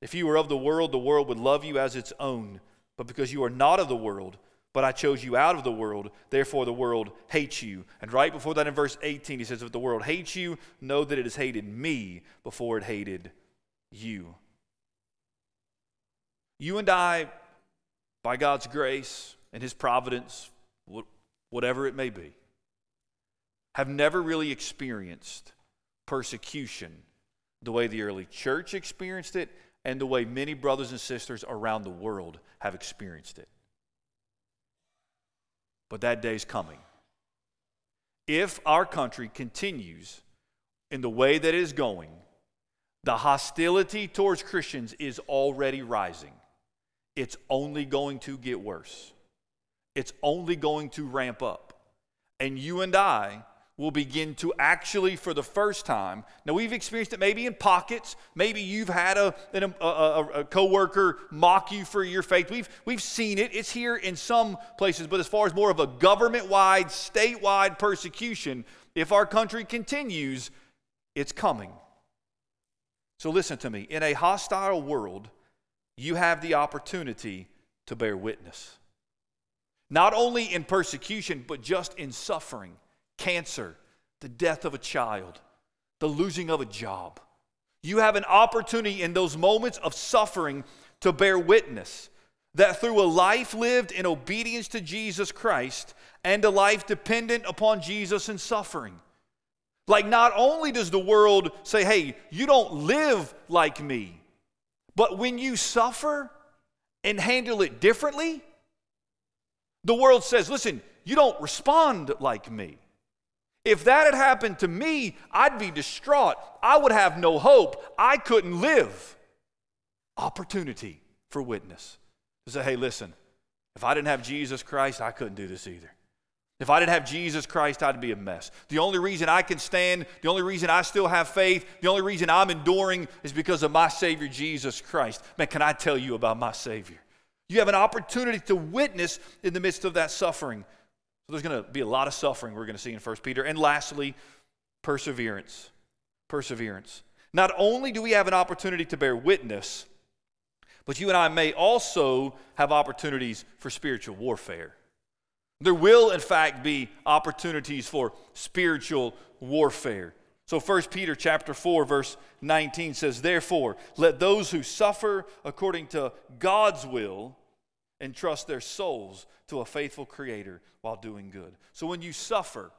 If you were of the world, the world would love you as its own. But because you are not of the world, but I chose you out of the world, therefore the world hates you. And right before that in verse 18, he says, If the world hates you, know that it has hated me before it hated you. You and I, by God's grace and his providence, whatever it may be, have never really experienced persecution the way the early church experienced it and the way many brothers and sisters around the world have experienced it. But that day is coming. If our country continues in the way that it is going, the hostility towards Christians is already rising. It's only going to get worse. It's only going to ramp up. And you and I will begin to actually, for the first time, now we've experienced it maybe in pockets. Maybe you've had a, a, a, a coworker mock you for your faith. We've, we've seen it. It's here in some places, but as far as more of a government wide, statewide persecution, if our country continues, it's coming. So listen to me. In a hostile world, you have the opportunity to bear witness. Not only in persecution, but just in suffering cancer, the death of a child, the losing of a job. You have an opportunity in those moments of suffering to bear witness that through a life lived in obedience to Jesus Christ and a life dependent upon Jesus and suffering. Like, not only does the world say, hey, you don't live like me, but when you suffer and handle it differently, the world says, listen, you don't respond like me. If that had happened to me, I'd be distraught. I would have no hope. I couldn't live. Opportunity for witness. To say, hey, listen, if I didn't have Jesus Christ, I couldn't do this either. If I didn't have Jesus Christ, I'd be a mess. The only reason I can stand, the only reason I still have faith, the only reason I'm enduring is because of my Savior, Jesus Christ. Man, can I tell you about my Savior? You have an opportunity to witness in the midst of that suffering. There's going to be a lot of suffering we're going to see in 1 Peter. And lastly, perseverance. Perseverance. Not only do we have an opportunity to bear witness, but you and I may also have opportunities for spiritual warfare. There will, in fact, be opportunities for spiritual warfare. So 1 Peter chapter 4 verse 19 says, "Therefore, let those who suffer according to God's will entrust their souls to a faithful creator while doing good." So when you suffer,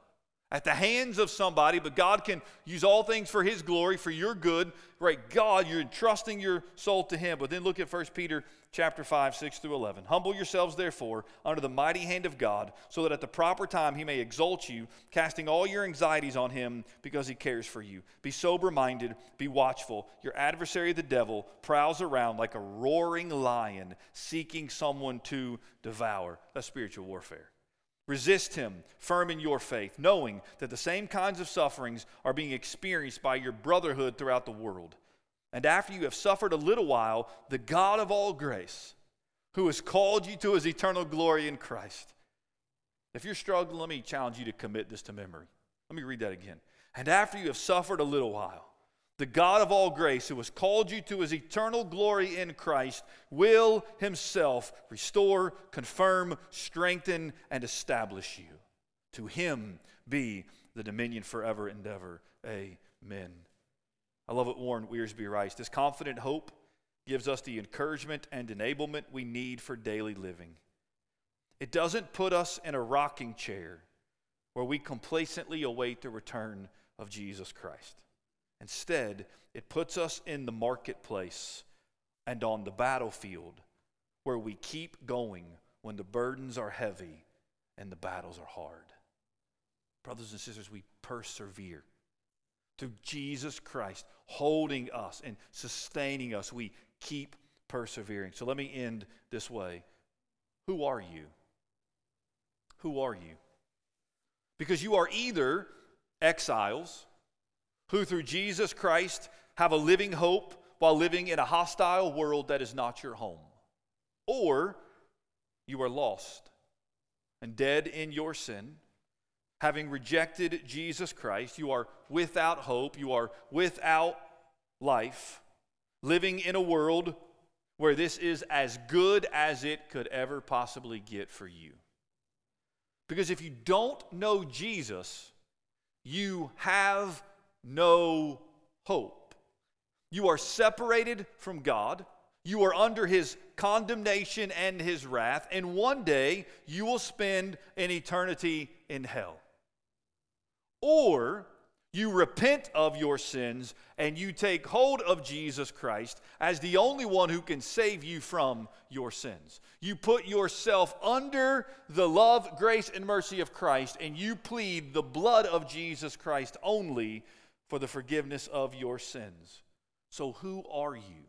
at the hands of somebody, but God can use all things for His glory, for your good. Right, God, you're entrusting your soul to Him. But then look at 1 Peter chapter 5, 6 through 11. Humble yourselves, therefore, under the mighty hand of God, so that at the proper time He may exalt you, casting all your anxieties on Him because He cares for you. Be sober minded, be watchful. Your adversary, the devil, prowls around like a roaring lion, seeking someone to devour. That's spiritual warfare. Resist him, firm in your faith, knowing that the same kinds of sufferings are being experienced by your brotherhood throughout the world. And after you have suffered a little while, the God of all grace, who has called you to his eternal glory in Christ. If you're struggling, let me challenge you to commit this to memory. Let me read that again. And after you have suffered a little while, the God of all grace, who has called you to his eternal glory in Christ, will himself restore, confirm, strengthen, and establish you. To him be the dominion forever and ever. Amen. I love what Warren Wiersbe writes. This confident hope gives us the encouragement and enablement we need for daily living. It doesn't put us in a rocking chair where we complacently await the return of Jesus Christ. Instead, it puts us in the marketplace and on the battlefield where we keep going when the burdens are heavy and the battles are hard. Brothers and sisters, we persevere through Jesus Christ holding us and sustaining us. We keep persevering. So let me end this way. Who are you? Who are you? Because you are either exiles who through Jesus Christ have a living hope while living in a hostile world that is not your home. Or you are lost and dead in your sin. Having rejected Jesus Christ, you are without hope, you are without life, living in a world where this is as good as it could ever possibly get for you. Because if you don't know Jesus, you have no hope. You are separated from God. You are under his condemnation and his wrath, and one day you will spend an eternity in hell. Or you repent of your sins and you take hold of Jesus Christ as the only one who can save you from your sins. You put yourself under the love, grace, and mercy of Christ, and you plead the blood of Jesus Christ only for the forgiveness of your sins. So, who are you?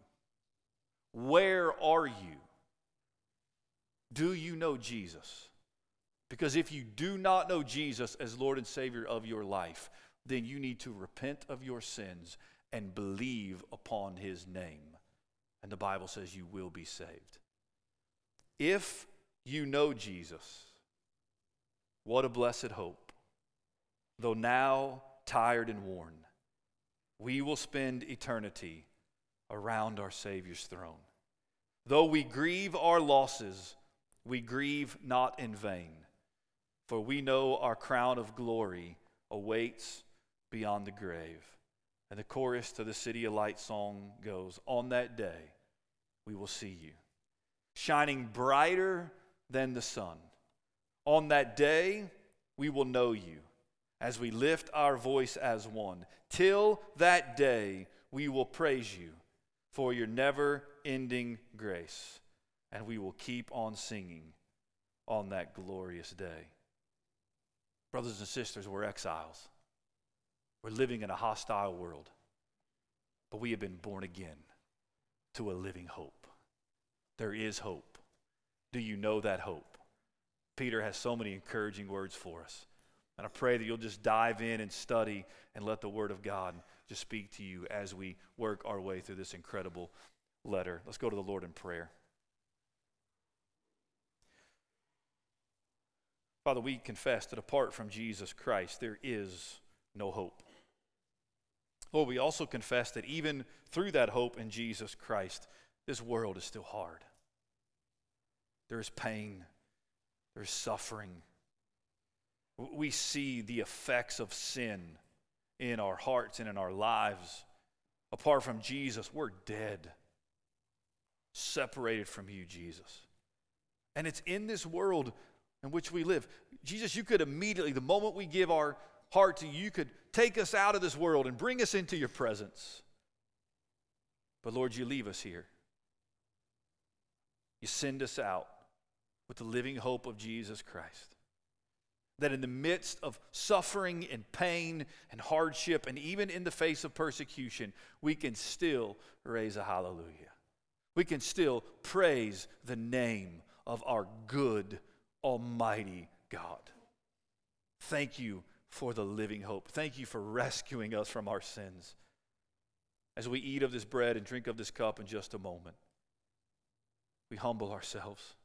Where are you? Do you know Jesus? Because if you do not know Jesus as Lord and Savior of your life, then you need to repent of your sins and believe upon his name. And the Bible says you will be saved. If you know Jesus, what a blessed hope. Though now tired and worn, we will spend eternity around our Savior's throne. Though we grieve our losses, we grieve not in vain, for we know our crown of glory awaits beyond the grave. And the chorus to the City of Light song goes On that day, we will see you, shining brighter than the sun. On that day, we will know you as we lift our voice as one. Till that day, we will praise you for your never ending grace, and we will keep on singing on that glorious day. Brothers and sisters, we're exiles. We're living in a hostile world, but we have been born again to a living hope. There is hope. Do you know that hope? Peter has so many encouraging words for us. And I pray that you'll just dive in and study and let the Word of God just speak to you as we work our way through this incredible letter. Let's go to the Lord in prayer. Father, we confess that apart from Jesus Christ, there is no hope. Lord, we also confess that even through that hope in Jesus Christ, this world is still hard. There is pain, there is suffering. We see the effects of sin in our hearts and in our lives. Apart from Jesus, we're dead, separated from you, Jesus. And it's in this world in which we live. Jesus, you could immediately, the moment we give our heart to you, you could take us out of this world and bring us into your presence. But Lord, you leave us here. You send us out with the living hope of Jesus Christ. That in the midst of suffering and pain and hardship, and even in the face of persecution, we can still raise a hallelujah. We can still praise the name of our good, almighty God. Thank you for the living hope. Thank you for rescuing us from our sins. As we eat of this bread and drink of this cup in just a moment, we humble ourselves.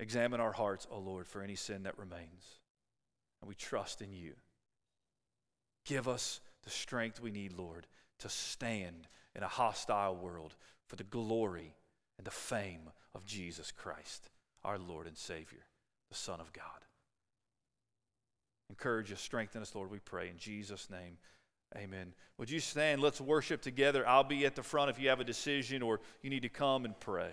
Examine our hearts, O oh Lord, for any sin that remains. And we trust in you. Give us the strength we need, Lord, to stand in a hostile world for the glory and the fame of Jesus Christ, our Lord and Savior, the Son of God. Encourage us, strengthen us, Lord, we pray. In Jesus' name, amen. Would you stand? Let's worship together. I'll be at the front if you have a decision or you need to come and pray.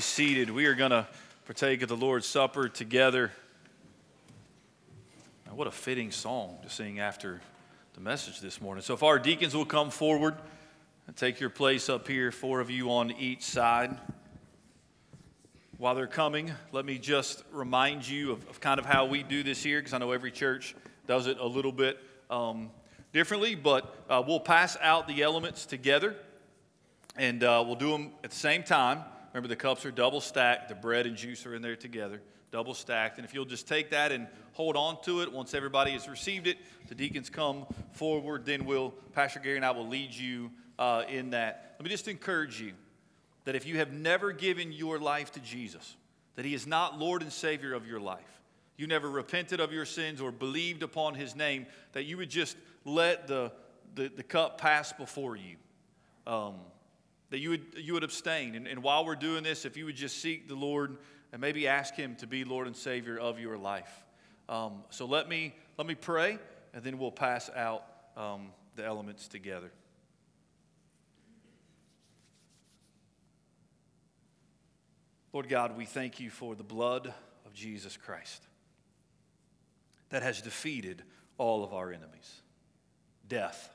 Seated. We are going to partake of the Lord's Supper together. Now, what a fitting song to sing after the message this morning. So, if our deacons will come forward and take your place up here, four of you on each side. While they're coming, let me just remind you of, of kind of how we do this here, because I know every church does it a little bit um, differently, but uh, we'll pass out the elements together. And uh, we'll do them at the same time. Remember, the cups are double stacked, the bread and juice are in there together, double stacked. And if you'll just take that and hold on to it, once everybody has received it, the deacons come forward, then we'll, Pastor Gary and I will lead you uh, in that. Let me just encourage you that if you have never given your life to Jesus, that He is not Lord and Savior of your life, you never repented of your sins or believed upon His name, that you would just let the, the, the cup pass before you. Um, that you would, you would abstain. And, and while we're doing this, if you would just seek the Lord and maybe ask Him to be Lord and Savior of your life. Um, so let me, let me pray, and then we'll pass out um, the elements together. Lord God, we thank you for the blood of Jesus Christ that has defeated all of our enemies death,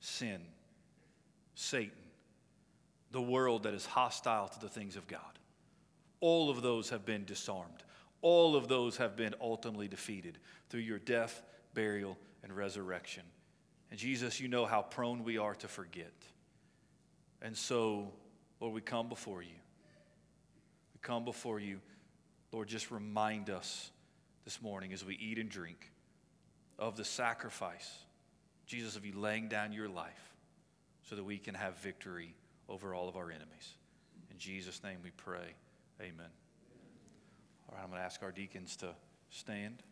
sin, Satan the world that is hostile to the things of God. All of those have been disarmed. All of those have been ultimately defeated through your death, burial, and resurrection. And Jesus, you know how prone we are to forget. And so, Lord, we come before you. We come before you. Lord, just remind us this morning as we eat and drink of the sacrifice, Jesus, of you laying down your life so that we can have victory over all of our enemies. In Jesus' name we pray. Amen. All right, I'm going to ask our deacons to stand.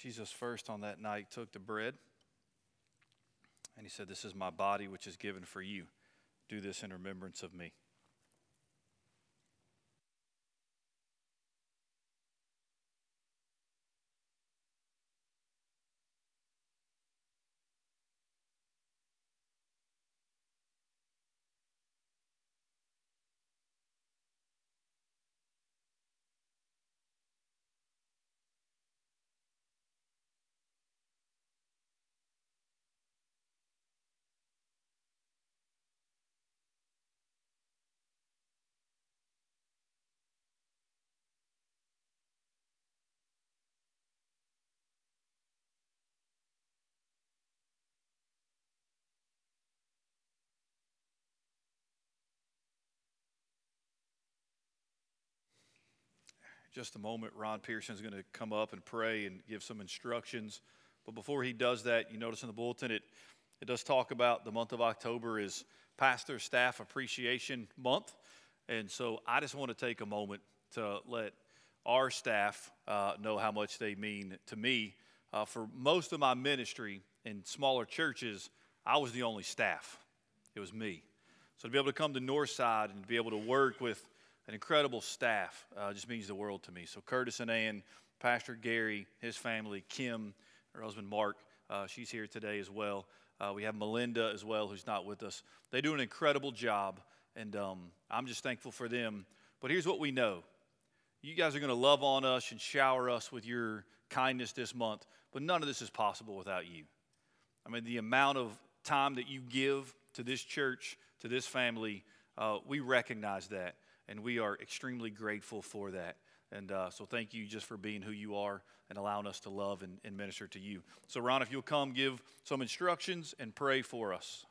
Jesus first on that night took the bread and he said, This is my body, which is given for you. Do this in remembrance of me. Just a moment, Ron Pearson is going to come up and pray and give some instructions. But before he does that, you notice in the bulletin it, it does talk about the month of October is Pastor Staff Appreciation Month. And so I just want to take a moment to let our staff uh, know how much they mean to me. Uh, for most of my ministry in smaller churches, I was the only staff, it was me. So to be able to come to Northside and to be able to work with an incredible staff uh, just means the world to me. So, Curtis and Ann, Pastor Gary, his family, Kim, her husband Mark, uh, she's here today as well. Uh, we have Melinda as well, who's not with us. They do an incredible job, and um, I'm just thankful for them. But here's what we know you guys are going to love on us and shower us with your kindness this month, but none of this is possible without you. I mean, the amount of time that you give to this church, to this family, uh, we recognize that and we are extremely grateful for that. And uh, so thank you just for being who you are and allowing us to love and, and minister to you. So, Ron, if you'll come give some instructions and pray for us.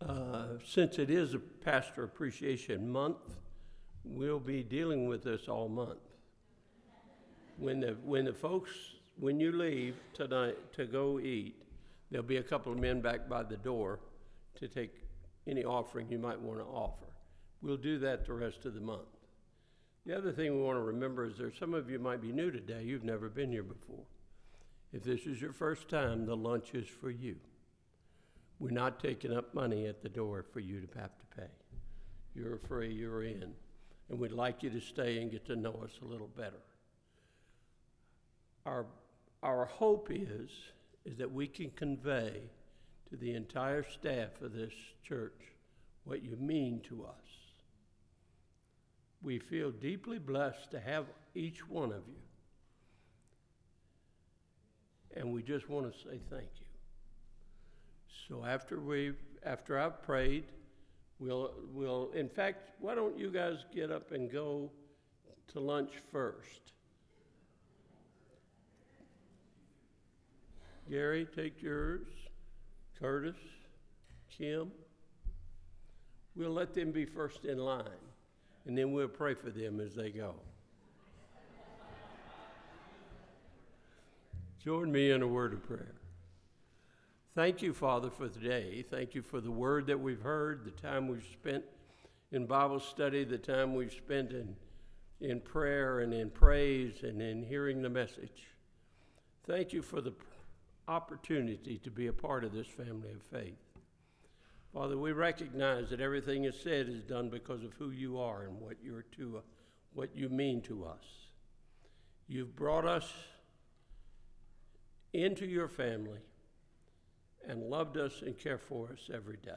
Uh, since it is a Pastor Appreciation Month, we'll be dealing with this all month. When the, when the folks, when you leave tonight to go eat, There'll be a couple of men back by the door to take any offering you might want to offer. We'll do that the rest of the month. The other thing we want to remember is there's some of you might be new today. You've never been here before. If this is your first time, the lunch is for you. We're not taking up money at the door for you to have to pay. You're free, you're in. And we'd like you to stay and get to know us a little better. Our, our hope is is that we can convey to the entire staff of this church what you mean to us. We feel deeply blessed to have each one of you. And we just want to say thank you. So after we after I've prayed, we'll we'll in fact, why don't you guys get up and go to lunch first? Gary, take yours. Curtis, Kim. We'll let them be first in line, and then we'll pray for them as they go. Join me in a word of prayer. Thank you, Father, for today. Thank you for the word that we've heard, the time we've spent in Bible study, the time we've spent in, in prayer and in praise and in hearing the message. Thank you for the opportunity to be a part of this family of faith. Father, we recognize that everything is said is done because of who you are and what you're to, what you mean to us. You've brought us into your family and loved us and care for us every day.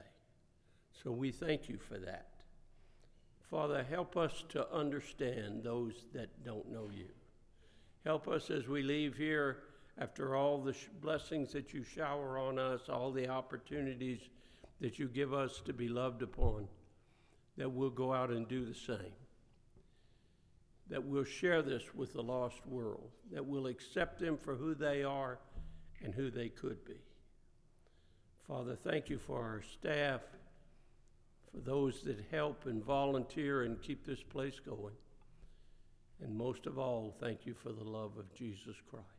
So we thank you for that. Father, help us to understand those that don't know you. Help us as we leave here after all the sh- blessings that you shower on us, all the opportunities that you give us to be loved upon, that we'll go out and do the same. That we'll share this with the lost world, that we'll accept them for who they are and who they could be. Father, thank you for our staff, for those that help and volunteer and keep this place going. And most of all, thank you for the love of Jesus Christ.